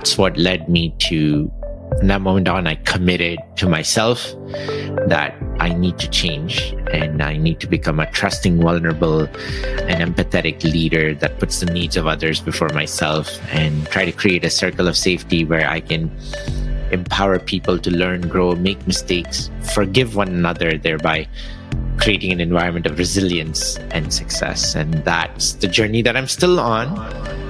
that's what led me to from that moment on, I committed to myself that I need to change and I need to become a trusting, vulnerable, and empathetic leader that puts the needs of others before myself and try to create a circle of safety where I can empower people to learn, grow, make mistakes, forgive one another, thereby creating an environment of resilience and success. And that's the journey that I'm still on.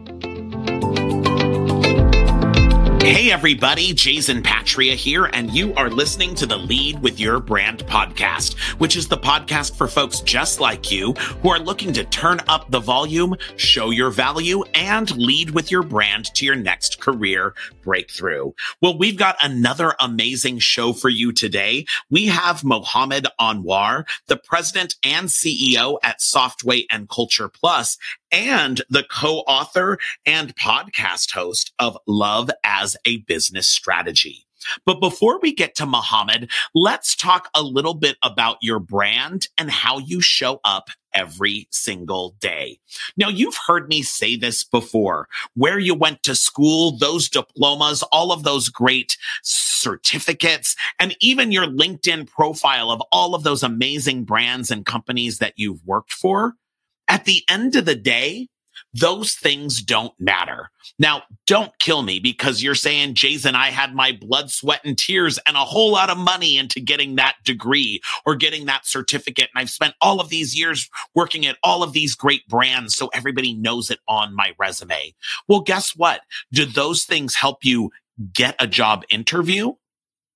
Hey everybody, Jason Patria here, and you are listening to the Lead with Your Brand podcast, which is the podcast for folks just like you who are looking to turn up the volume, show your value, and lead with your brand to your next career breakthrough. Well, we've got another amazing show for you today. We have Mohammed Anwar, the president and CEO at Softway and Culture Plus, and the co-author and podcast host of Love as a Business Strategy. But before we get to Mohammed, let's talk a little bit about your brand and how you show up every single day. Now, you've heard me say this before where you went to school, those diplomas, all of those great certificates, and even your LinkedIn profile of all of those amazing brands and companies that you've worked for. At the end of the day, those things don't matter. Now, don't kill me because you're saying, Jason, I had my blood, sweat, and tears and a whole lot of money into getting that degree or getting that certificate. And I've spent all of these years working at all of these great brands so everybody knows it on my resume. Well, guess what? Do those things help you get a job interview?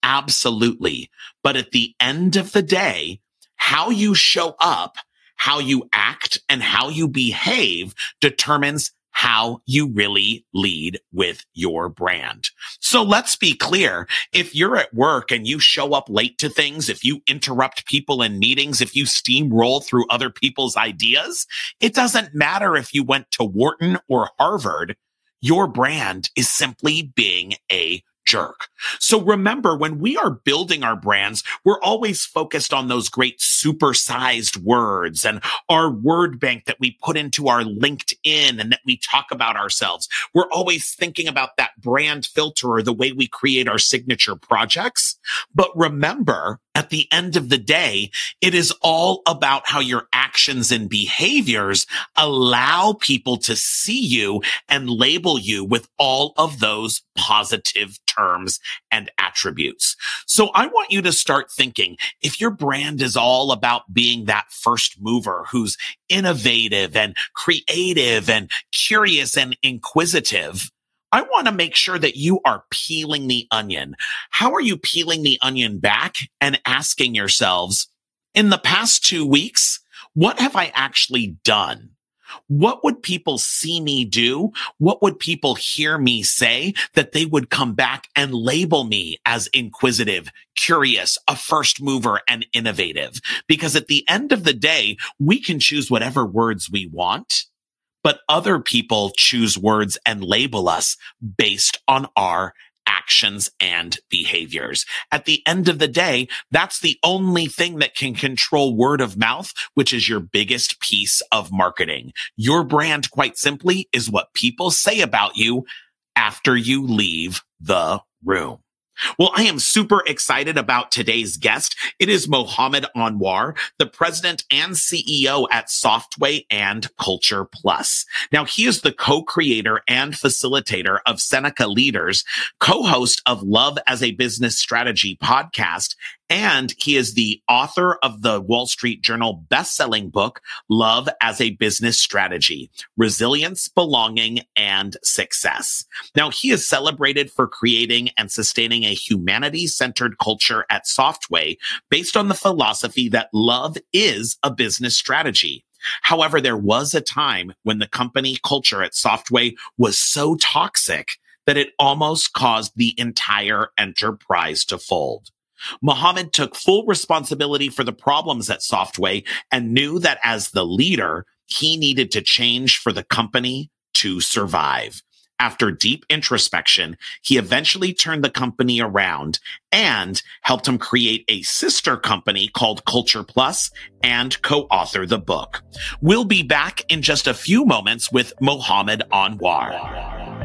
Absolutely. But at the end of the day, how you show up how you act and how you behave determines how you really lead with your brand. So let's be clear. If you're at work and you show up late to things, if you interrupt people in meetings, if you steamroll through other people's ideas, it doesn't matter if you went to Wharton or Harvard. Your brand is simply being a jerk. So remember, when we are building our brands, we're always focused on those great supersized words and our word bank that we put into our LinkedIn and that we talk about ourselves. We're always thinking about that brand filter or the way we create our signature projects. But remember, at the end of the day, it is all about how your actions and behaviors allow people to see you and label you with all of those positive terms and attributes. So I want you to start thinking if your brand is all about being that first mover who's innovative and creative and curious and inquisitive, I want to make sure that you are peeling the onion. How are you peeling the onion back and asking yourselves, in the past two weeks, what have I actually done? What would people see me do? What would people hear me say that they would come back and label me as inquisitive, curious, a first mover and innovative? Because at the end of the day, we can choose whatever words we want but other people choose words and label us based on our actions and behaviors. At the end of the day, that's the only thing that can control word of mouth, which is your biggest piece of marketing. Your brand, quite simply, is what people say about you after you leave the room. Well, I am super excited about today's guest. It is Mohammed Anwar, the president and CEO at Softway and Culture Plus. Now, he is the co-creator and facilitator of Seneca Leaders, co-host of Love as a Business Strategy podcast, And he is the author of the Wall Street Journal best-selling book, Love as a Business Strategy, Resilience, Belonging, and Success. Now, he is celebrated for creating and sustaining a humanity-centered culture at Softway based on the philosophy that love is a business strategy. However, there was a time when the company culture at Softway was so toxic that it almost caused the entire enterprise to fold. Mohammed took full responsibility for the problems at Softway and knew that as the leader, he needed to change for the company to survive. After deep introspection, he eventually turned the company around and helped him create a sister company called Culture Plus and co-author the book. We'll be back in just a few moments with Mohammed Anwar.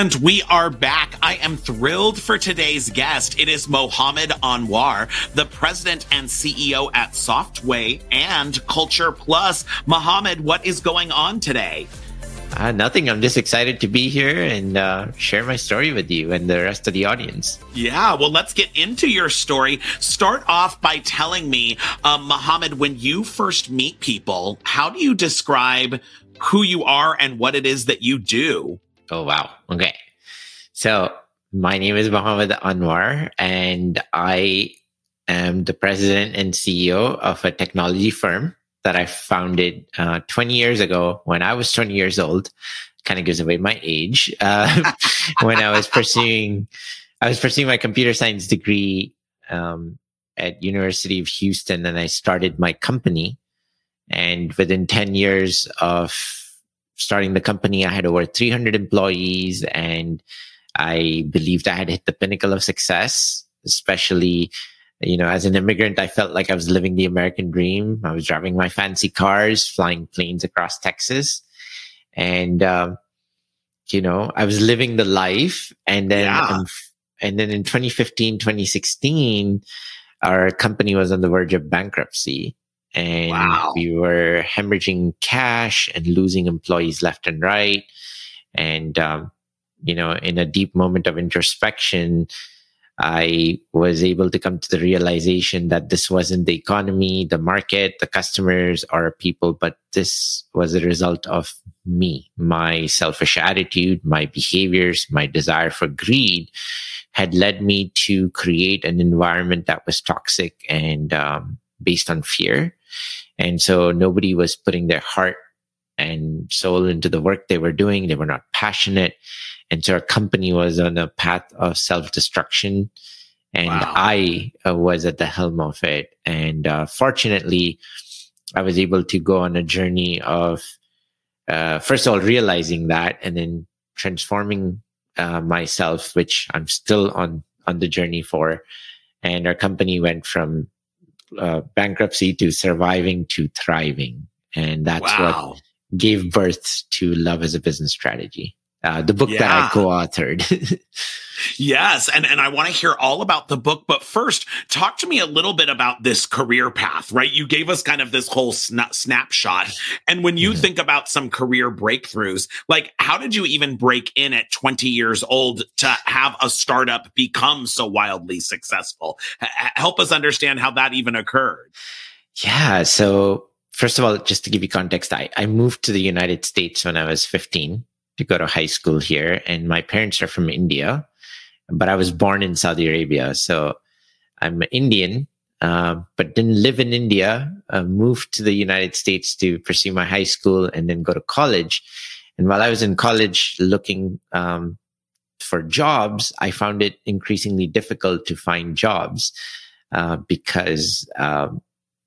And we are back. I am thrilled for today's guest. It is Mohammed Anwar, the president and CEO at Softway and Culture Plus. Mohammed, what is going on today? Uh, nothing. I'm just excited to be here and uh, share my story with you and the rest of the audience. Yeah, well, let's get into your story. Start off by telling me, um, Mohammed, when you first meet people, how do you describe who you are and what it is that you do? Oh, wow. Okay. So my name is Mohammed Anwar, and I am the president and CEO of a technology firm that I founded uh, 20 years ago when I was 20 years old. Kind of gives away my age. Uh, when I was pursuing, I was pursuing my computer science degree um, at University of Houston, and I started my company. And within 10 years of starting the company, I had over 300 employees and I believed I had hit the pinnacle of success, especially, you know, as an immigrant, I felt like I was living the American dream. I was driving my fancy cars, flying planes across Texas. And, um, you know, I was living the life. And then, yeah. um, and then in 2015, 2016, our company was on the verge of bankruptcy and wow. we were hemorrhaging cash and losing employees left and right. And, um, you know, in a deep moment of introspection, I was able to come to the realization that this wasn't the economy, the market, the customers, or people, but this was a result of me, my selfish attitude, my behaviors, my desire for greed had led me to create an environment that was toxic and um, based on fear. And so nobody was putting their heart and soul into the work they were doing. They were not passionate. And so our company was on a path of self destruction. And wow. I uh, was at the helm of it. And uh, fortunately, I was able to go on a journey of, uh, first of all, realizing that and then transforming uh, myself, which I'm still on, on the journey for. And our company went from uh, bankruptcy to surviving to thriving. And that's wow. what gave birth to Love as a Business Strategy, uh, the book yeah. that I co-authored. yes. And, and I want to hear all about the book. But first, talk to me a little bit about this career path, right? You gave us kind of this whole sna- snapshot. And when you mm-hmm. think about some career breakthroughs, like how did you even break in at 20 years old to have a startup become so wildly successful? H- help us understand how that even occurred. Yeah. So first of all, just to give you context, I, I moved to the United States when I was 15 to go to high school here. And my parents are from India, but I was born in Saudi Arabia. So I'm Indian, uh, but didn't live in India, uh, moved to the United States to pursue my high school and then go to college. And while I was in college looking um, for jobs, I found it increasingly difficult to find jobs uh, because um,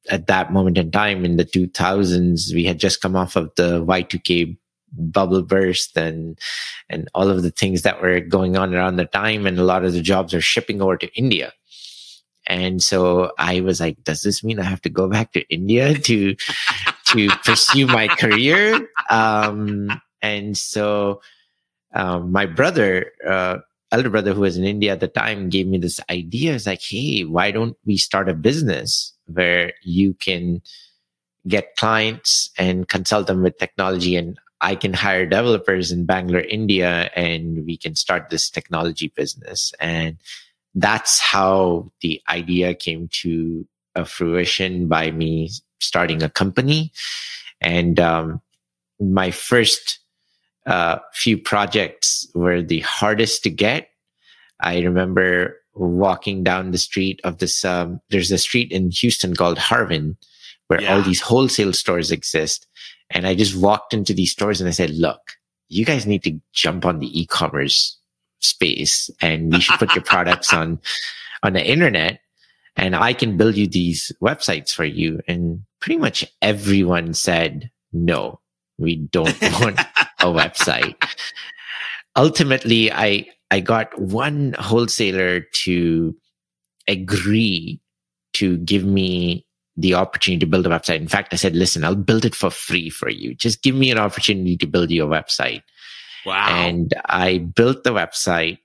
at that moment in time in the 2000s, we had just come off of the Y2K bubble burst and and all of the things that were going on around the time and a lot of the jobs are shipping over to India. And so I was like, does this mean I have to go back to India to to pursue my career? Um, and so um, my brother, uh, elder brother who was in India at the time, gave me this idea. It's like, hey, why don't we start a business where you can get clients and consult them with technology and I can hire developers in Bangalore, India, and we can start this technology business. And that's how the idea came to a fruition by me starting a company. And um, my first uh, few projects were the hardest to get. I remember walking down the street of this. Um, there's a street in Houston called Harwin, where yeah. all these wholesale stores exist. And I just walked into these stores and I said, look, you guys need to jump on the e-commerce space and you should put your products on, on the internet and I can build you these websites for you. And pretty much everyone said, no, we don't want a website. Ultimately, I, I got one wholesaler to agree to give me the opportunity to build a website. In fact, I said, listen, I'll build it for free for you. Just give me an opportunity to build your website. Wow. And I built the website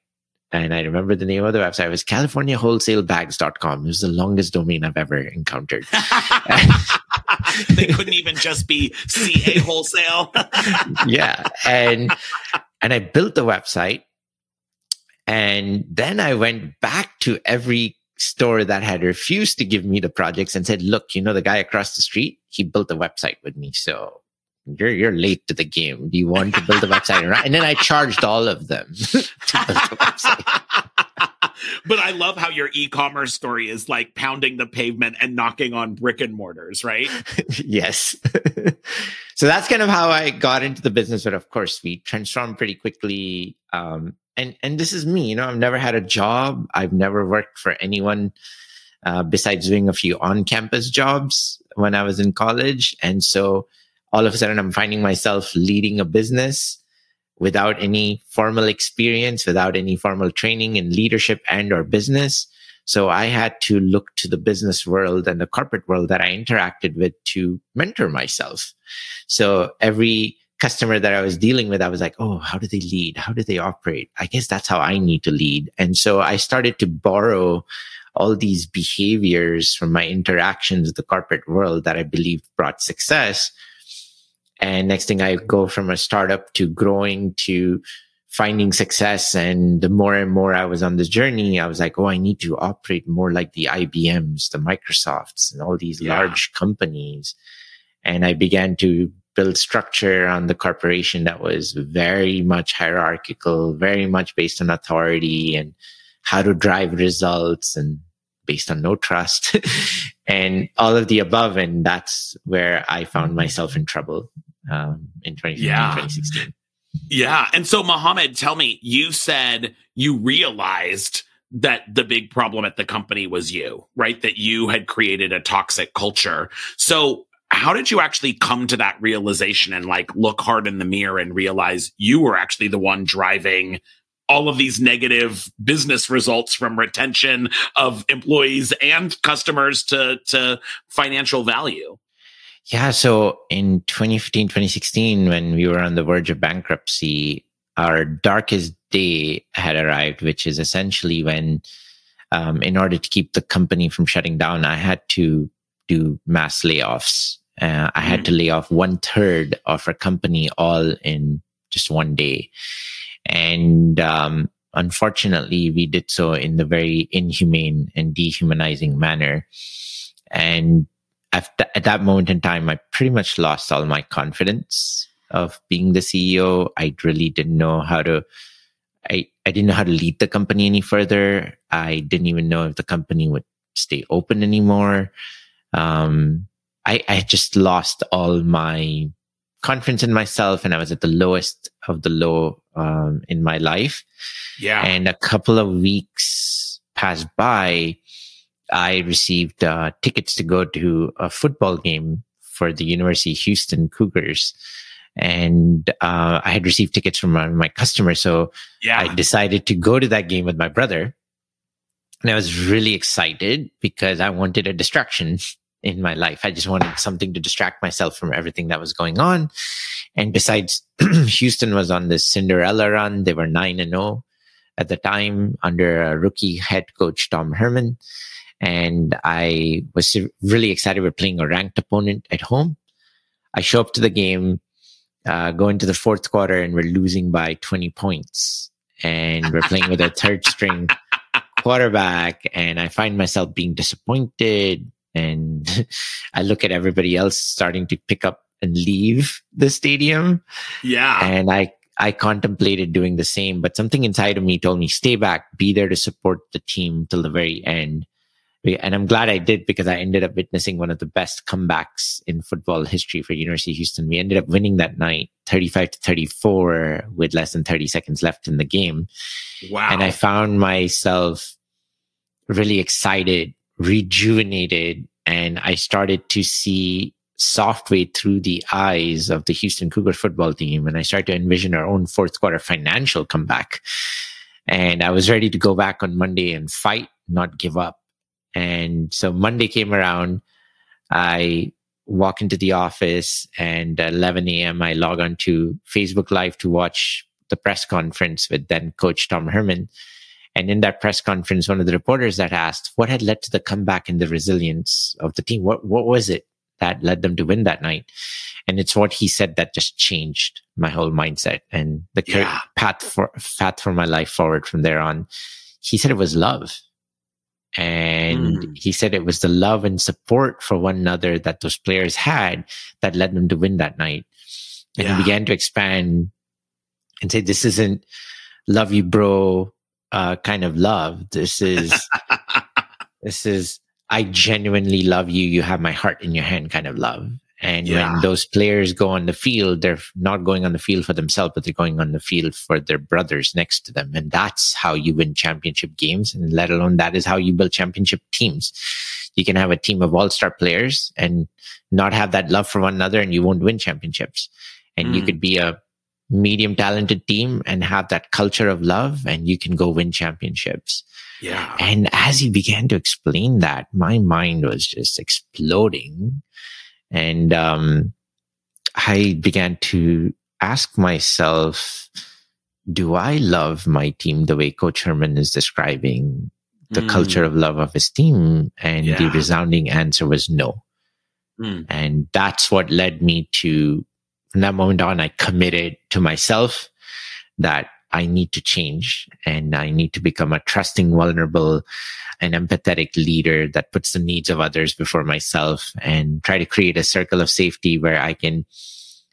and I remember the name of the website it was californiawholesalebags.com. It was the longest domain I've ever encountered. they couldn't even just be CA wholesale. yeah. And, and I built the website and then I went back to every store that had refused to give me the projects and said, look, you know, the guy across the street, he built a website with me. So you're, you're late to the game. Do you want to build a website? And then I charged all of them to build a website. but I love how your e-commerce story is like pounding the pavement and knocking on brick and mortars, right? yes. so that's kind of how I got into the business. But of course, we transformed pretty quickly. Um, and and this is me you know i've never had a job. I've never worked for anyone uh, besides doing a few on-campus jobs when i was in college. And so all of a sudden i'm finding myself leading a business without any formal experience without any formal training in leadership and or business. So i had to look to the business world and the corporate world that i interacted with to mentor myself. So every customer that I was dealing with, I was like, oh, how do they lead? How do they operate? I guess that's how I need to lead. And so I started to borrow all these behaviors from my interactions with the corporate world that I believed brought success. And next thing I go from a startup to growing to finding success. And the more and more I was on this journey, I was like, oh, I need to operate more like the IBMs, the Microsofts, and all these yeah. large companies. And I began to build structure on the corporation that was very much hierarchical, very much based on authority and how to drive results and based on no trust and all of the above. And that's where I found myself in trouble um, in 2015, yeah. 2016. Yeah. And so, Mohammed, tell me, you said you realized that the big problem at the company was you, right? That you had created a toxic culture. So, how did you actually come to that realization and like look hard in the mirror and realize you were actually the one driving all of these negative business results from retention of employees and customers to to financial value yeah so in 2015 2016 when we were on the verge of bankruptcy our darkest day had arrived which is essentially when um, in order to keep the company from shutting down i had to do mass layoffs. Uh, I had mm. to lay off one third of our company all in just one day. And um, unfortunately, we did so in the very inhumane and dehumanizing manner. And at, at that moment in time, I pretty much lost all my confidence of being the CEO. I really didn't know how to. I, I didn't know how to lead the company any further. I didn't even know if the company would stay open anymore um, I, I just lost all my confidence in myself and I was at the lowest of the low um, in my life. Yeah. And a couple of weeks passed by. I received uh, tickets to go to a football game for the University of Houston Cougars. and uh, I had received tickets from my, my customer. So yeah. I decided to go to that game with my brother. And I was really excited because I wanted a distraction in my life. I just wanted something to distract myself from everything that was going on. And besides, Houston was on this Cinderella run. They were 9 and 0 at the time under a rookie head coach, Tom Herman. And I was really excited. We're playing a ranked opponent at home. I show up to the game, uh, go into the fourth quarter, and we're losing by 20 points. And we're playing with a third string quarterback. And I find myself being disappointed. And I look at everybody else starting to pick up and leave the stadium. Yeah. And I I contemplated doing the same, but something inside of me told me, stay back, be there to support the team till the very end. And I'm glad I did because I ended up witnessing one of the best comebacks in football history for University of Houston. We ended up winning that night 35 to 34 with less than 30 seconds left in the game. Wow. And I found myself really excited, rejuvenated, and I started to see Softway through the eyes of the Houston Cougar football team. And I started to envision our own fourth quarter financial comeback. And I was ready to go back on Monday and fight, not give up. And so Monday came around. I walk into the office and at 11 a.m. I log on to Facebook Live to watch the press conference with then coach Tom Herman. And in that press conference, one of the reporters that asked what had led to the comeback and the resilience of the team, what, what was it? that led them to win that night. And it's what he said that just changed my whole mindset and the yeah. path for path for my life forward from there on. He said it was love. And mm. he said it was the love and support for one another that those players had that led them to win that night. And yeah. he began to expand and say, this isn't love you, bro, uh, kind of love. This is, this is I genuinely love you. You have my heart in your hand kind of love. And yeah. when those players go on the field, they're not going on the field for themselves, but they're going on the field for their brothers next to them. And that's how you win championship games. And let alone that is how you build championship teams. You can have a team of all star players and not have that love for one another and you won't win championships. And mm. you could be a medium talented team and have that culture of love and you can go win championships. Yeah. And as he began to explain that, my mind was just exploding. And um, I began to ask myself, do I love my team the way Coach Herman is describing the mm. culture of love of his team? And yeah. the resounding answer was no. Mm. And that's what led me to, from that moment on, I committed to myself that I need to change and I need to become a trusting, vulnerable, and empathetic leader that puts the needs of others before myself and try to create a circle of safety where I can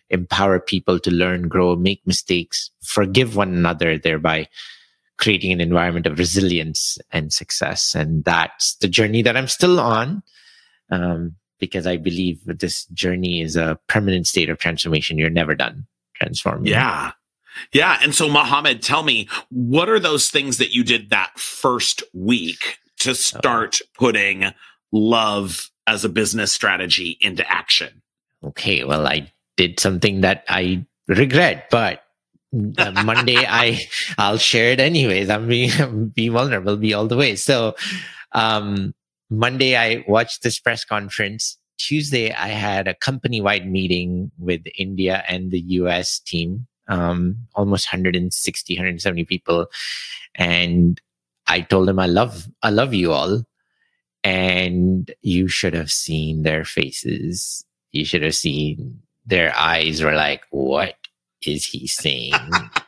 empower people to learn, grow, make mistakes, forgive one another, thereby creating an environment of resilience and success. And that's the journey that I'm still on. Um, because I believe that this journey is a permanent state of transformation. You're never done transforming. Yeah. Yeah. And so, Mohammed, tell me, what are those things that you did that first week to oh. start putting love as a business strategy into action? Okay. Well, I did something that I regret, but uh, Monday I I'll share it anyways. I'm being be vulnerable, be all the way. So um Monday I watched this press conference. Tuesday I had a company wide meeting with India and the US team um, almost 160, 170 people. And I told them, I love, I love you all. And you should have seen their faces. You should have seen their eyes were like, what is he saying?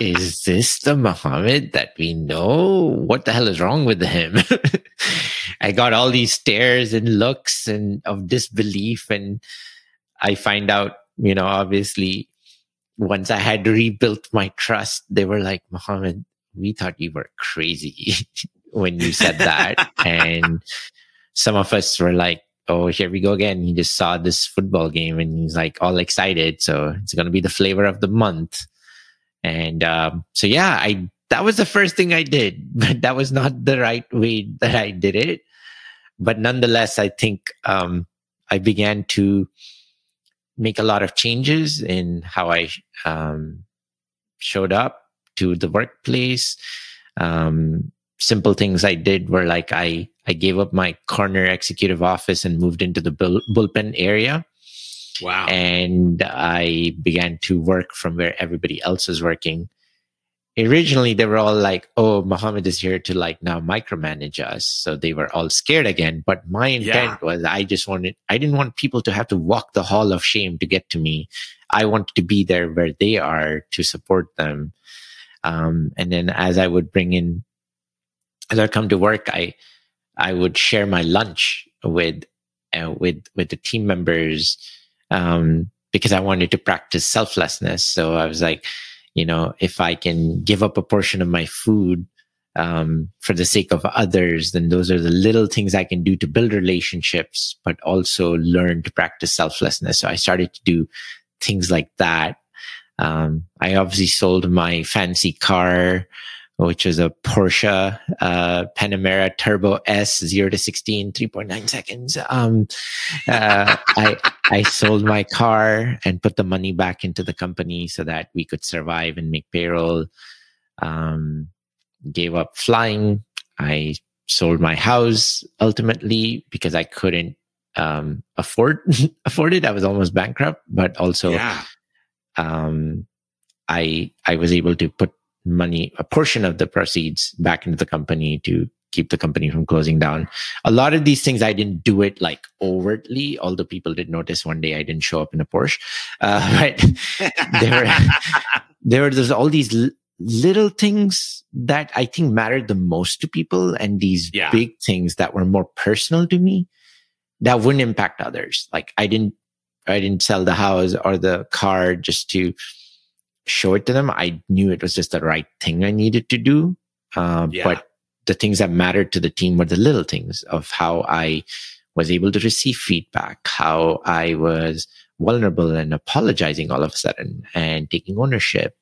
is this the Mohammed that we know? What the hell is wrong with him? I got all these stares and looks and of disbelief. And I find out, you know, obviously once I had rebuilt my trust, they were like, Mohammed, we thought you were crazy when you said that. and some of us were like, oh, here we go again. He just saw this football game and he's like all excited. So it's going to be the flavor of the month. And um, so, yeah, I that was the first thing I did, but that was not the right way that I did it. But nonetheless, I think um, I began to make a lot of changes in how I um, showed up to the workplace. Um, simple things I did were like I I gave up my corner executive office and moved into the bull, bullpen area. Wow. And I began to work from where everybody else was working. Originally, they were all like, oh, Mohammed is here to like now micromanage us. So they were all scared again. But my intent yeah. was I just wanted, I didn't want people to have to walk the hall of shame to get to me. I wanted to be there where they are to support them. Um, and then as I would bring in, as I come to work, I, I would share my lunch with, uh, with, with the team members um, because I wanted to practice selflessness. So I was like, you know, if I can give up a portion of my food um, for the sake of others, then those are the little things I can do to build relationships, but also learn to practice selflessness. So I started to do things like that. Um, I obviously sold my fancy car which is a Porsche uh, Panamera Turbo S 0 to 16, 3.9 seconds. Um, uh, I, I sold my car and put the money back into the company so that we could survive and make payroll. Um, gave up flying. I sold my house ultimately because I couldn't um, afford afford it. I was almost bankrupt, but also yeah. um, I I was able to put money, a portion of the proceeds back into the company to keep the company from closing down. A lot of these things, I didn't do it like overtly, although people did notice one day I didn't show up in a Porsche. Uh, but there, were, there were there's all these l- little things that I think mattered the most to people and these yeah. big things that were more personal to me that wouldn't impact others. Like I didn't, I didn't sell the house or the car just to, show it to them. I knew it was just the right thing I needed to do. Uh, yeah. But the things that mattered to the team were the little things of how I was able to receive feedback, how I was vulnerable and apologizing all of a sudden and taking ownership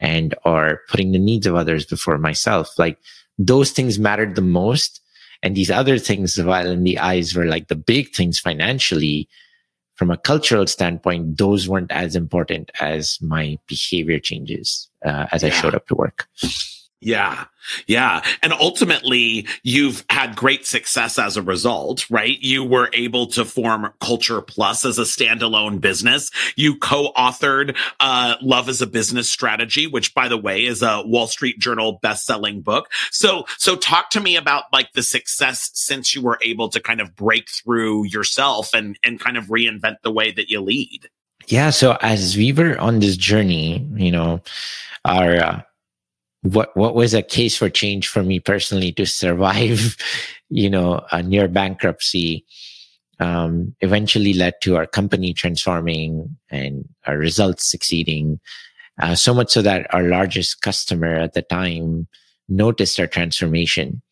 and or putting the needs of others before myself. Like those things mattered the most. And these other things, while in the eyes were like the big things financially, from a cultural standpoint, those weren't as important as my behavior changes uh, as yeah. I showed up to work. Yeah. Yeah. And ultimately, you've had great success as a result, right? You were able to form Culture Plus as a standalone business. You co-authored, uh, Love as a Business Strategy, which by the way is a Wall Street Journal best-selling book. So, so talk to me about like the success since you were able to kind of break through yourself and, and kind of reinvent the way that you lead. Yeah. So as we were on this journey, you know, our, uh, what what was a case for change for me personally to survive you know a near bankruptcy um, eventually led to our company transforming and our results succeeding. Uh, so much so that our largest customer at the time noticed our transformation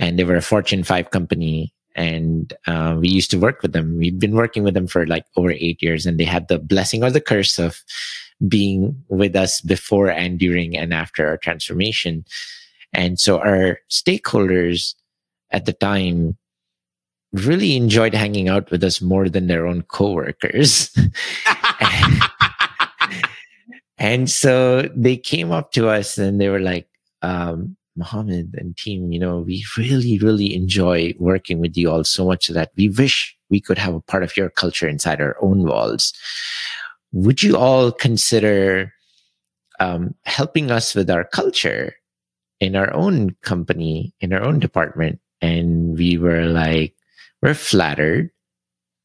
and they were a fortune 5 company and uh, we used to work with them. We'd been working with them for like over eight years and they had the blessing or the curse of being with us before and during and after our transformation. And so our stakeholders at the time really enjoyed hanging out with us more than their own coworkers. and, and so they came up to us and they were like, um, Mohammed and team, you know, we really, really enjoy working with you all so much that we wish we could have a part of your culture inside our own walls would you all consider um, helping us with our culture in our own company, in our own department? And we were like, we're flattered,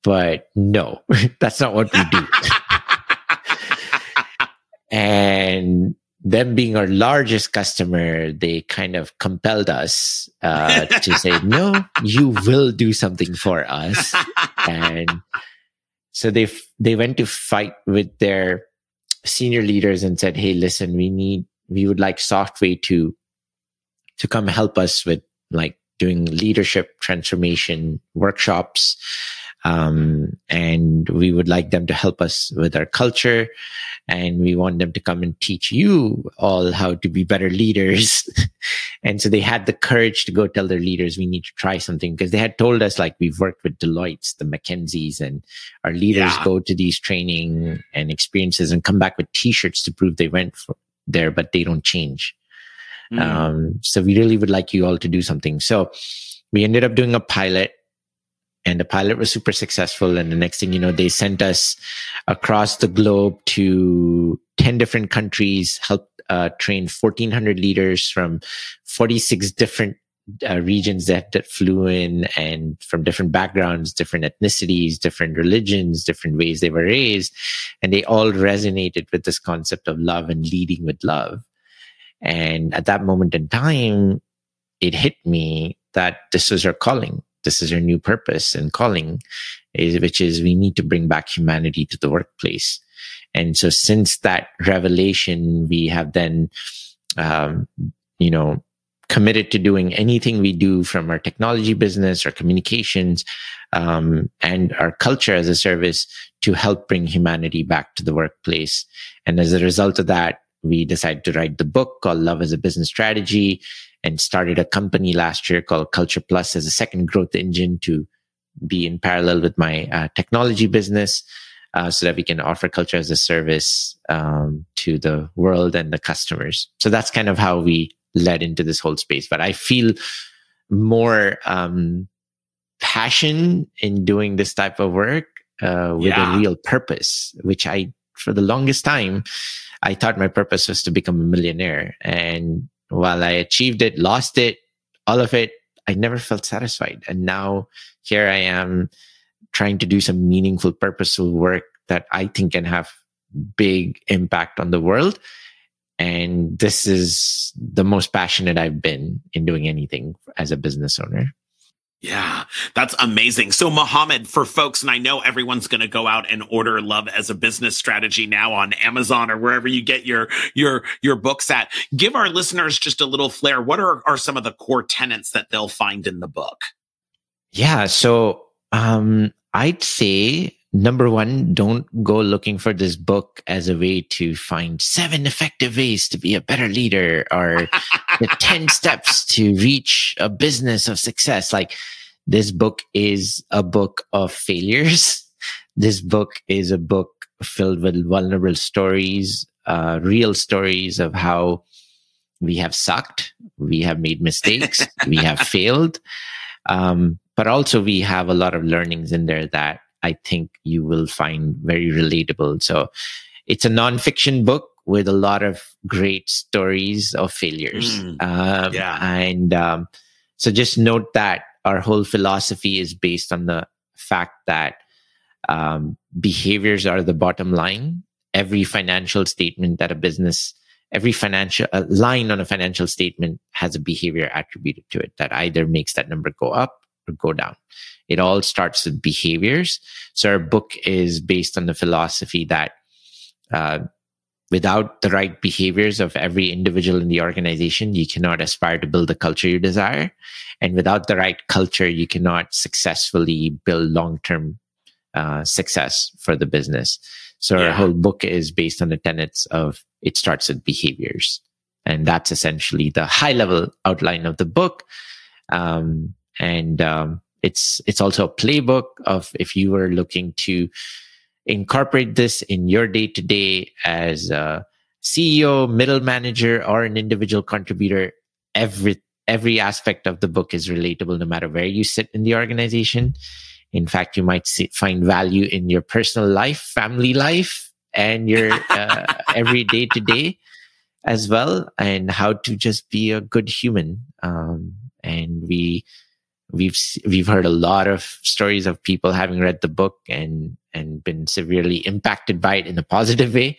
but no, that's not what we do. and them being our largest customer, they kind of compelled us uh, to say, no, you will do something for us. And so they they went to fight with their senior leaders and said, "Hey, listen, we need we would like Softway to to come help us with like doing leadership transformation workshops. Um, and we would like them to help us with our culture. And we want them to come and teach you all how to be better leaders. and so they had the courage to go tell their leaders, we need to try something because they had told us, like, we've worked with Deloitte's, the McKinseys, and our leaders yeah. go to these training and experiences and come back with t-shirts to prove they went for, there, but they don't change. Mm. Um, so we really would like you all to do something. So we ended up doing a pilot and the pilot was super successful. And the next thing you know, they sent us across the globe to 10 different countries, helped uh, train 1400 leaders from 46 different uh, regions that, that flew in and from different backgrounds, different ethnicities, different religions, different ways they were raised. And they all resonated with this concept of love and leading with love. And at that moment in time, it hit me that this was our calling. This is our new purpose and calling, is, which is we need to bring back humanity to the workplace. And so since that revelation, we have then, um, you know, committed to doing anything we do from our technology business, our communications, um, and our culture as a service to help bring humanity back to the workplace. And as a result of that, we decided to write the book called Love as a Business Strategy and started a company last year called Culture Plus as a second growth engine to be in parallel with my uh, technology business uh, so that we can offer culture as a service um, to the world and the customers. So that's kind of how we led into this whole space. But I feel more um, passion in doing this type of work uh, with yeah. a real purpose, which I, for the longest time, I thought my purpose was to become a millionaire. And while I achieved it, lost it, all of it, I never felt satisfied. And now here I am trying to do some meaningful, purposeful work that I think can have big impact on the world. And this is the most passionate I've been in doing anything as a business owner. Yeah, that's amazing. So, Mohammed, for folks, and I know everyone's going to go out and order Love as a Business Strategy now on Amazon or wherever you get your your your books at. Give our listeners just a little flair. What are are some of the core tenets that they'll find in the book? Yeah, so um, I'd say number one, don't go looking for this book as a way to find seven effective ways to be a better leader or the 10 steps to reach a business of success. Like this book is a book of failures. This book is a book filled with vulnerable stories, uh, real stories of how we have sucked, we have made mistakes, we have failed. Um, but also we have a lot of learnings in there that I think you will find very relatable. So it's a nonfiction book with a lot of great stories of failures. Mm, um, yeah. And um, so just note that our whole philosophy is based on the fact that um, behaviors are the bottom line. Every financial statement that a business, every financial uh, line on a financial statement has a behavior attributed to it that either makes that number go up or go down. It all starts with behaviors. So our book is based on the philosophy that uh, without the right behaviors of every individual in the organization, you cannot aspire to build the culture you desire. And without the right culture, you cannot successfully build long term uh, success for the business. So yeah. our whole book is based on the tenets of it starts with behaviors. And that's essentially the high level outline of the book. Um, and um, it's it's also a playbook of if you were looking to incorporate this in your day to day as a CEO, middle manager, or an individual contributor. Every every aspect of the book is relatable, no matter where you sit in the organization. In fact, you might see, find value in your personal life, family life, and your uh, every day to day as well, and how to just be a good human. Um, and we we've we've heard a lot of stories of people having read the book and and been severely impacted by it in a positive way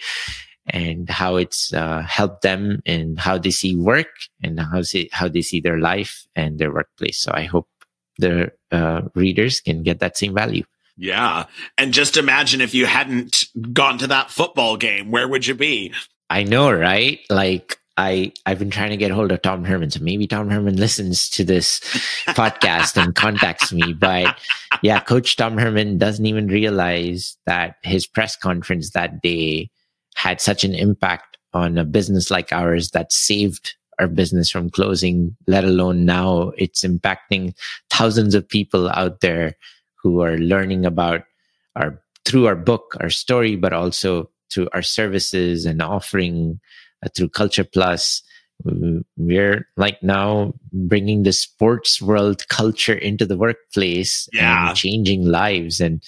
and how it's uh, helped them in how they see work and how see, how they see their life and their workplace. So i hope the uh, readers can get that same value. Yeah. And just imagine if you hadn't gone to that football game where would you be? I know right? Like I I've been trying to get hold of Tom Herman, so maybe Tom Herman listens to this podcast and contacts me. But yeah, Coach Tom Herman doesn't even realize that his press conference that day had such an impact on a business like ours that saved our business from closing, let alone now it's impacting thousands of people out there who are learning about our through our book, our story, but also through our services and offering Uh, through Culture Plus. We're like now bringing the sports world culture into the workplace yeah. and changing lives. And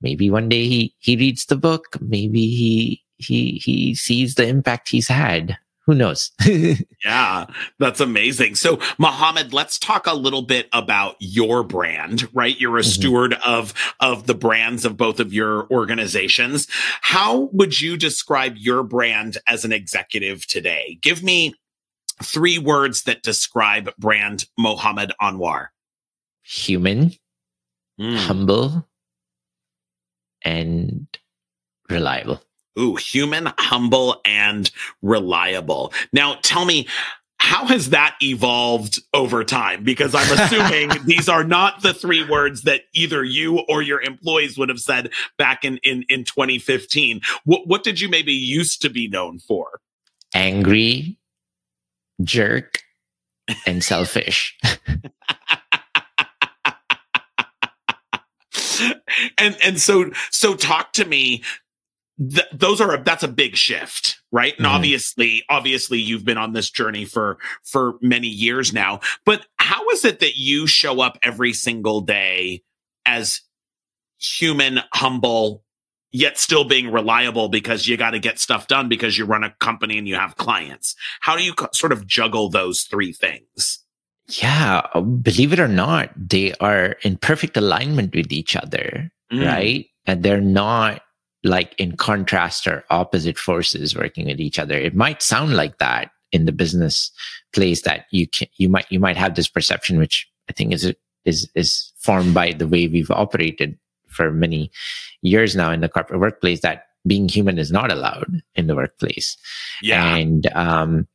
maybe one day he, he reads the book. Maybe he, he, he sees the impact he's had who knows? yeah, that's amazing. So, Mohammed, let's talk a little bit about your brand, right? You're a mm-hmm. steward of of the brands of both of your organizations. How would you describe your brand as an executive today? Give me three words that describe brand Mohammed Anwar. Human, mm. humble, and reliable. Ooh, human, humble, and reliable. Now, tell me, how has that evolved over time? Because I'm assuming these are not the three words that either you or your employees would have said back in, in, in 2015. What, what did you maybe used to be known for? Angry, jerk, and selfish. and and so so talk to me th- those are a, that's a big shift right? And mm-hmm. obviously obviously you've been on this journey for for many years now. But how is it that you show up every single day as human humble yet still being reliable because you got to get stuff done because you run a company and you have clients? How do you co- sort of juggle those three things? Yeah believe it or not they are in perfect alignment with each other mm. right? And they're not like in contrast or opposite forces working with each other. It might sound like that in the business place that you can, you might, you might have this perception, which I think is, is, is formed by the way we've operated for many years now in the corporate workplace that being human is not allowed in the workplace. Yeah. And, um,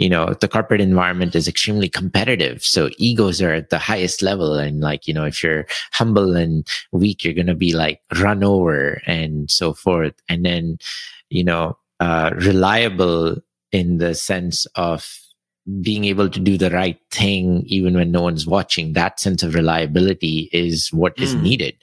you know, the corporate environment is extremely competitive. So egos are at the highest level. And like, you know, if you're humble and weak, you're going to be like run over and so forth. And then, you know, uh, reliable in the sense of being able to do the right thing even when no one's watching that sense of reliability is what mm. is hmm. needed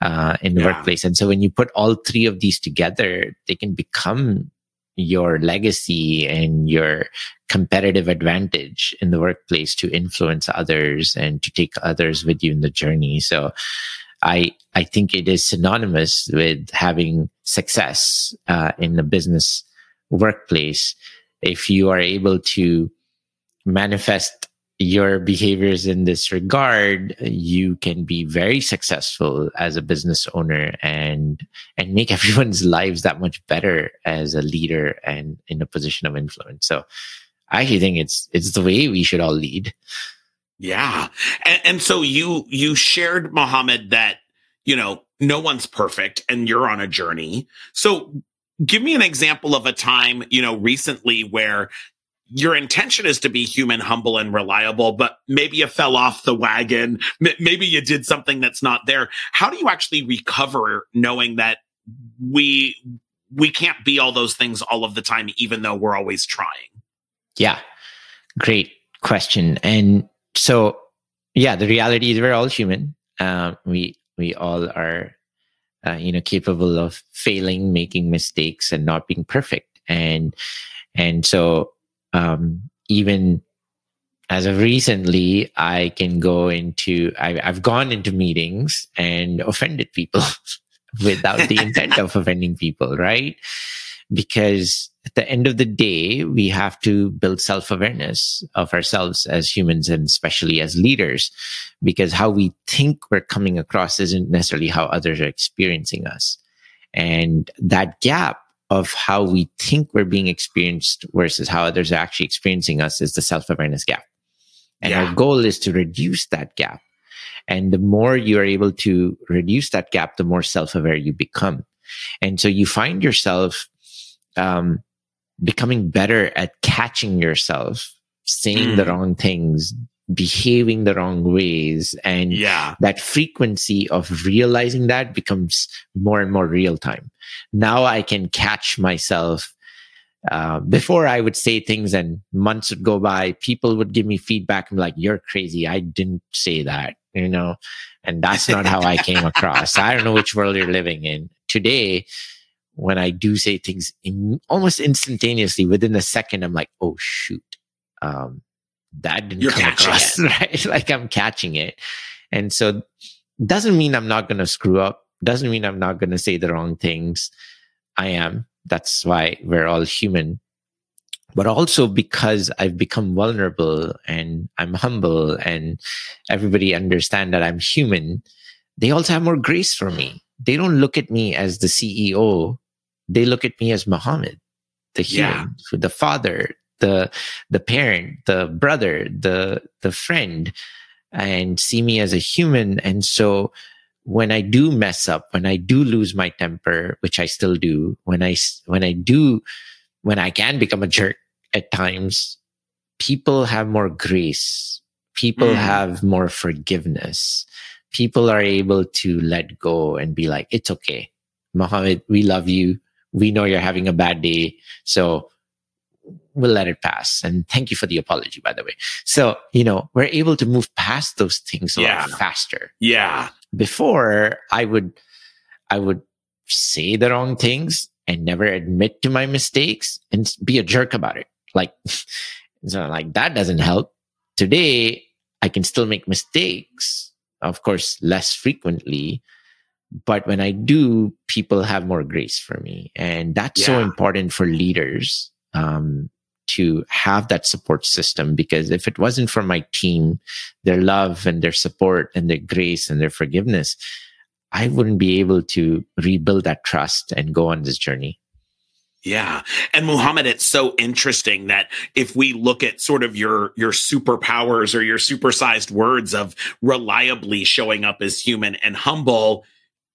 uh, in the yeah. workplace and so when you put all three of these together they can become your legacy and your competitive advantage in the workplace to influence others and to take others with you in the journey. So I, I think it is synonymous with having success uh, in the business workplace. If you are able to manifest your behaviors in this regard, you can be very successful as a business owner and and make everyone's lives that much better as a leader and in a position of influence. So I actually think it's it's the way we should all lead. Yeah. And, and so you you shared Mohammed that, you know, no one's perfect and you're on a journey. So give me an example of a time, you know, recently where your intention is to be human, humble, and reliable, but maybe you fell off the wagon. M- maybe you did something that's not there. How do you actually recover knowing that we we can't be all those things all of the time, even though we're always trying? Yeah, great question. And so, yeah, the reality is we're all human. Uh, we we all are, uh, you know, capable of failing, making mistakes, and not being perfect. And and so um, even as of recently, I can go into, I, have gone into meetings and offended people without the intent of offending people, right? Because at the end of the day, we have to build self awareness of ourselves as humans and especially as leaders, because how we think we're coming across isn't necessarily how others are experiencing us. And that gap of how we think we're being experienced versus how others are actually experiencing us is the self-awareness gap. And yeah. our goal is to reduce that gap. And the more you are able to reduce that gap, the more self-aware you become. And so you find yourself, um, becoming better at catching yourself, saying mm. the wrong things, behaving the wrong ways. And yeah. that frequency of realizing that becomes more and more real time. Now I can catch myself. Uh, before I would say things and months would go by, people would give me feedback. I'm like, you're crazy. I didn't say that, you know, and that's not how I came across. I don't know which world you're living in today. When I do say things in, almost instantaneously within a second, I'm like, oh shoot. Um, that didn't You're come across, it. right? like I'm catching it. And so doesn't mean I'm not going to screw up. Doesn't mean I'm not going to say the wrong things. I am. That's why we're all human. But also because I've become vulnerable and I'm humble and everybody understand that I'm human, they also have more grace for me. They don't look at me as the CEO. They look at me as Mohammed, the human, yeah. the father, the the parent, the brother, the the friend, and see me as a human. And so when I do mess up, when I do lose my temper, which I still do, when I when I do when I can become a jerk at times, people have more grace. People mm. have more forgiveness. People are able to let go and be like, it's okay. Mohammed, we love you. We know you're having a bad day. So we'll let it pass. And thank you for the apology, by the way. So, you know, we're able to move past those things a yeah. lot faster. Yeah. Before I would, I would say the wrong things and never admit to my mistakes and be a jerk about it. Like, so like that doesn't help. Today, I can still make mistakes, of course, less frequently. But when I do, people have more grace for me. And that's yeah. so important for leaders um, to have that support system because if it wasn't for my team, their love and their support and their grace and their forgiveness, I wouldn't be able to rebuild that trust and go on this journey. Yeah. And Mohammed, it's so interesting that if we look at sort of your, your superpowers or your supersized words of reliably showing up as human and humble,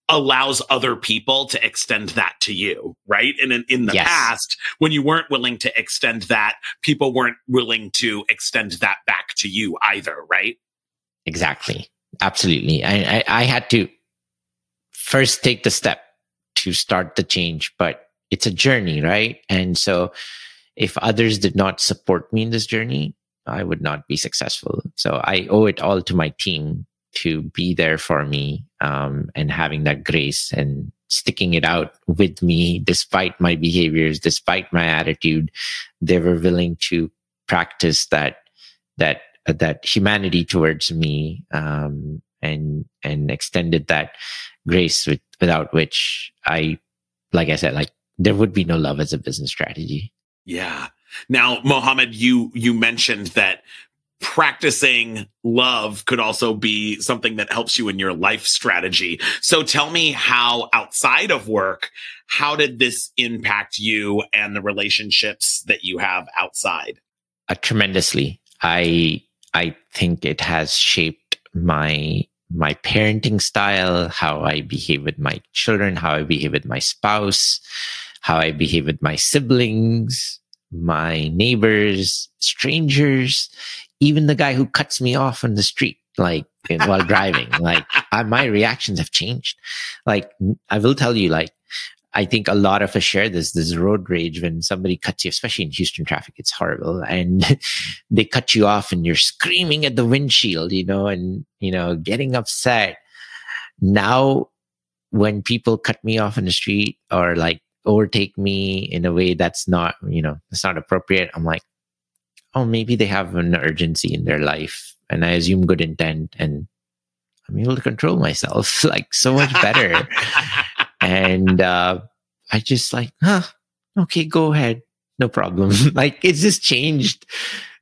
allows other people to extend that to you, right? And in, in the yes. past, when you weren't willing to extend that, people weren't willing to extend that back to you either, right? Exactly. Absolutely. I, I, I had to first take the step to start the change, but it's a journey, right? And so if others did not support me in this journey, I would not be successful. So I owe it all to my team to be there for me um, and having that grace and sticking it out with me despite my behaviors despite my attitude they were willing to practice that that uh, that humanity towards me um, and and extended that grace with, without which i like i said like there would be no love as a business strategy. Yeah. Now mohammed you you mentioned that practicing love could also be something that helps you in your life strategy. So tell me how outside of work, how did this impact you and the relationships that you have outside? Uh, tremendously. I I think it has shaped my my parenting style, how I behave with my children, how I behave with my spouse, how I behave with my siblings, my neighbors, strangers even the guy who cuts me off on the street, like while driving, like I, my reactions have changed. Like I will tell you, like I think a lot of us share this, this road rage when somebody cuts you, especially in Houston traffic. It's horrible. And they cut you off and you're screaming at the windshield, you know, and, you know, getting upset. Now, when people cut me off in the street or like overtake me in a way that's not, you know, it's not appropriate, I'm like, oh, maybe they have an urgency in their life and I assume good intent and I'm able to control myself like so much better. and uh, I just like, huh, okay, go ahead. No problem. like it's just changed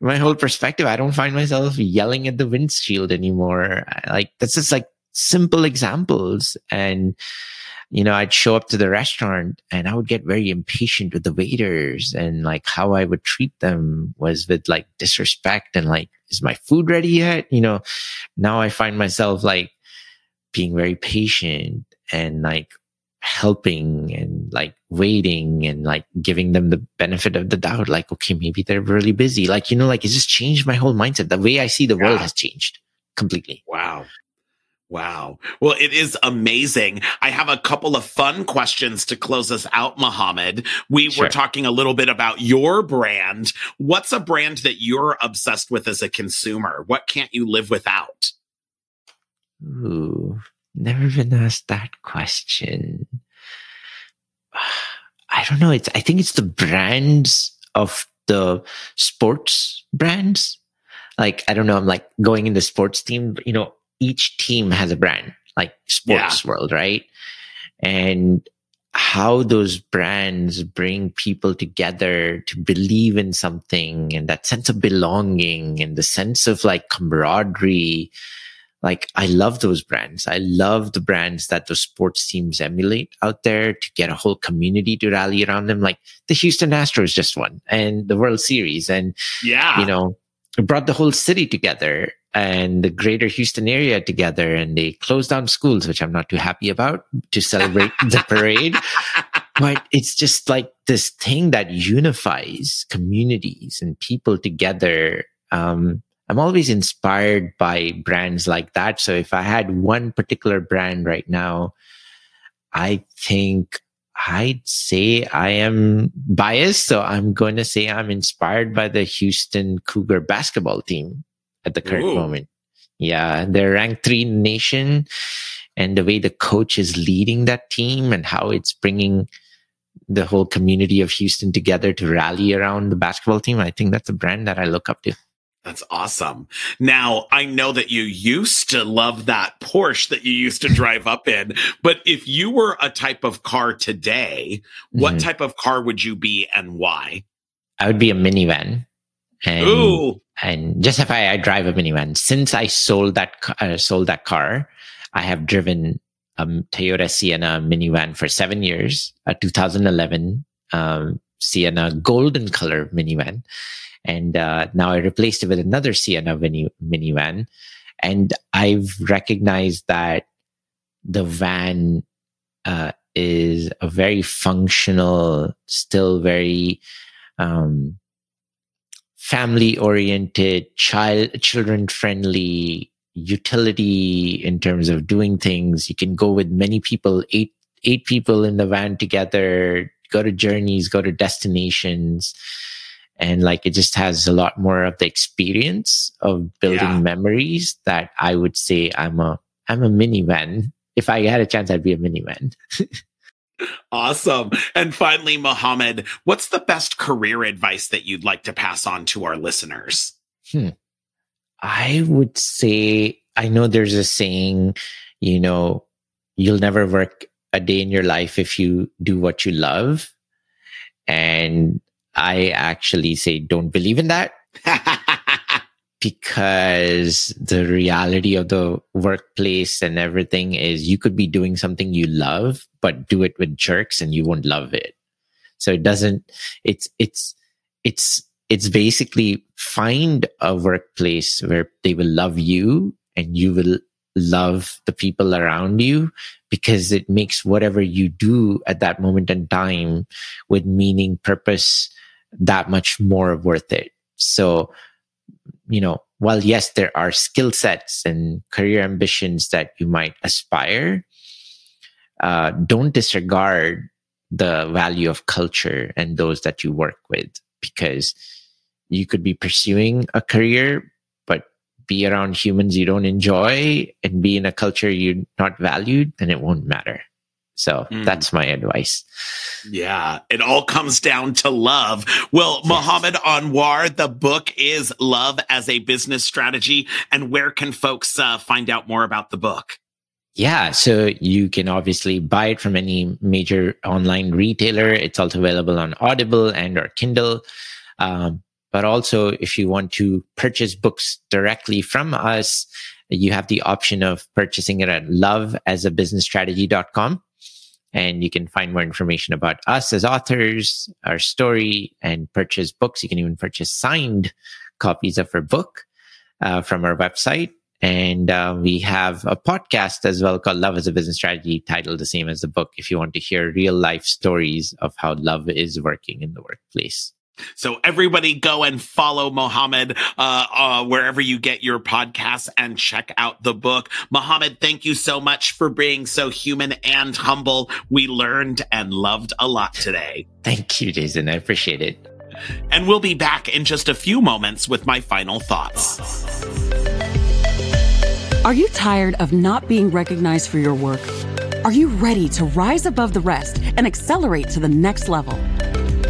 my whole perspective. I don't find myself yelling at the windshield anymore. Like that's just like simple examples. And you know, I'd show up to the restaurant and I would get very impatient with the waiters and like how I would treat them was with like disrespect and like, is my food ready yet? You know, now I find myself like being very patient and like helping and like waiting and like giving them the benefit of the doubt. Like, okay, maybe they're really busy. Like, you know, like it just changed my whole mindset. The way I see the yeah. world has changed completely. Wow. Wow. Well, it is amazing. I have a couple of fun questions to close us out, Mohammed. We sure. were talking a little bit about your brand. What's a brand that you're obsessed with as a consumer? What can't you live without? Ooh, never been asked that question. I don't know. It's, I think it's the brands of the sports brands. Like, I don't know. I'm like going in the sports team, you know, each team has a brand, like sports yeah. world, right? And how those brands bring people together to believe in something and that sense of belonging and the sense of like camaraderie like I love those brands. I love the brands that the sports teams emulate out there to get a whole community to rally around them. Like the Houston Astros just won and the World Series and yeah, you know, brought the whole city together and the greater Houston area together and they closed down schools, which I'm not too happy about to celebrate the parade. But it's just like this thing that unifies communities and people together. Um, I'm always inspired by brands like that. So if I had one particular brand right now, I think I'd say I am biased. So I'm going to say I'm inspired by the Houston Cougar basketball team at the current Ooh. moment. Yeah. They're ranked three nation and the way the coach is leading that team and how it's bringing the whole community of Houston together to rally around the basketball team. I think that's a brand that I look up to. That's awesome. Now, I know that you used to love that Porsche that you used to drive up in, but if you were a type of car today, what mm-hmm. type of car would you be and why? I would be a minivan. And, Ooh. and just if I, I drive a minivan, since I sold that, uh, sold that car, I have driven a Toyota Sienna minivan for seven years, a 2011 um, Sienna golden color minivan. And uh, now I replaced it with another Sienna mini, minivan. And I've recognized that the van uh, is a very functional, still very um, family oriented, child children friendly utility in terms of doing things. You can go with many people, eight eight people in the van together, go to journeys, go to destinations and like it just has a lot more of the experience of building yeah. memories that I would say I'm a I'm a minivan. If I had a chance, I'd be a minivan. awesome. And finally, Mohammed, what's the best career advice that you'd like to pass on to our listeners? Hmm. I would say I know there's a saying, you know, you'll never work a day in your life if you do what you love. And I actually say don't believe in that because the reality of the workplace and everything is you could be doing something you love, but do it with jerks and you won't love it. So it doesn't, it's, it's, it's, it's basically find a workplace where they will love you and you will love the people around you because it makes whatever you do at that moment in time with meaning, purpose, that much more worth it. So, you know, while yes, there are skill sets and career ambitions that you might aspire, uh, don't disregard the value of culture and those that you work with because you could be pursuing a career, but be around humans you don't enjoy and be in a culture you're not valued, then it won't matter. So mm. that's my advice. Yeah, it all comes down to love. Well, yes. Mohammed Anwar, the book is Love as a Business Strategy. And where can folks uh, find out more about the book? Yeah, so you can obviously buy it from any major online retailer. It's also available on Audible and or Kindle. Um, but also, if you want to purchase books directly from us, you have the option of purchasing it at loveasabusinessstrategy.com and you can find more information about us as authors, our story, and purchase books. You can even purchase signed copies of our book uh, from our website. And uh, we have a podcast as well called Love as a Business Strategy, titled the same as the book, if you want to hear real life stories of how love is working in the workplace. So everybody go and follow Mohammed uh, uh, wherever you get your podcasts and check out the book. Mohammed, thank you so much for being so human and humble. We learned and loved a lot today. Thank you, Jason. I appreciate it. And we'll be back in just a few moments with my final thoughts. Are you tired of not being recognized for your work? Are you ready to rise above the rest and accelerate to the next level?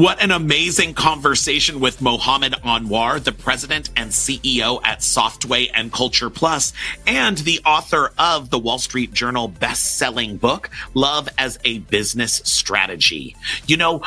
What an amazing conversation with Mohammed Anwar, the president and CEO at Softway and Culture Plus, and the author of the Wall Street Journal best-selling book, Love as a Business Strategy. You know,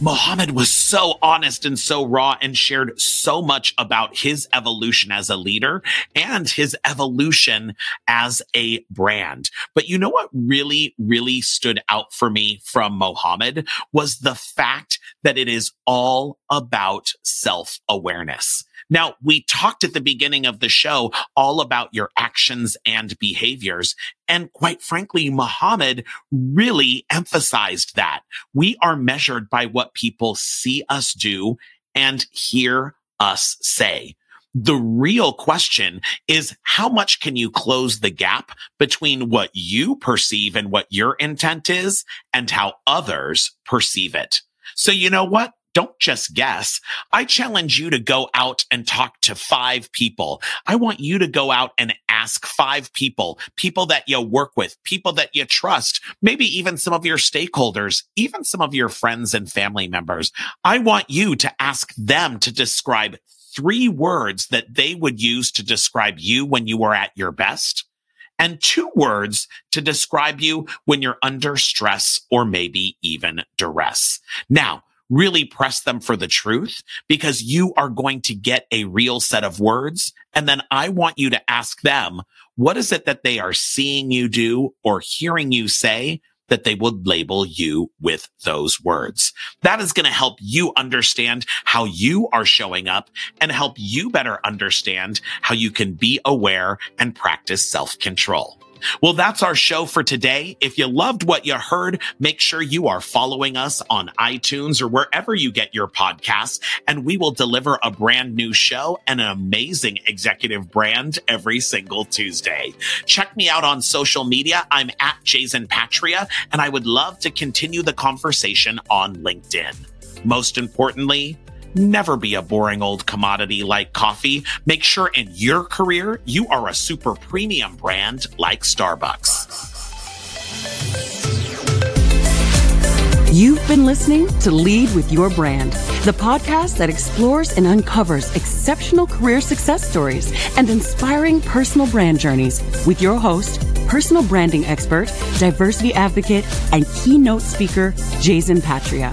Mohammed was so honest and so raw and shared so much about his evolution as a leader and his evolution as a brand. But you know what really, really stood out for me from Mohammed was the fact that it is all about self awareness. Now, we talked at the beginning of the show all about your actions and behaviors. And quite frankly, Mohammed really emphasized that we are measured by what people see us do and hear us say. The real question is how much can you close the gap between what you perceive and what your intent is and how others perceive it? So you know what? Don't just guess. I challenge you to go out and talk to five people. I want you to go out and ask five people, people that you work with, people that you trust, maybe even some of your stakeholders, even some of your friends and family members. I want you to ask them to describe three words that they would use to describe you when you were at your best and two words to describe you when you're under stress or maybe even duress. Now, really press them for the truth because you are going to get a real set of words. And then I want you to ask them, what is it that they are seeing you do or hearing you say that they would label you with those words. That is going to help you understand how you are showing up and help you better understand how you can be aware and practice self control. Well, that's our show for today. If you loved what you heard, make sure you are following us on iTunes or wherever you get your podcasts, and we will deliver a brand new show and an amazing executive brand every single Tuesday. Check me out on social media. I'm at Jason Patria, and I would love to continue the conversation on LinkedIn. Most importantly, Never be a boring old commodity like coffee. Make sure in your career you are a super premium brand like Starbucks. You've been listening to Lead with Your Brand, the podcast that explores and uncovers exceptional career success stories and inspiring personal brand journeys with your host, personal branding expert, diversity advocate, and keynote speaker, Jason Patria.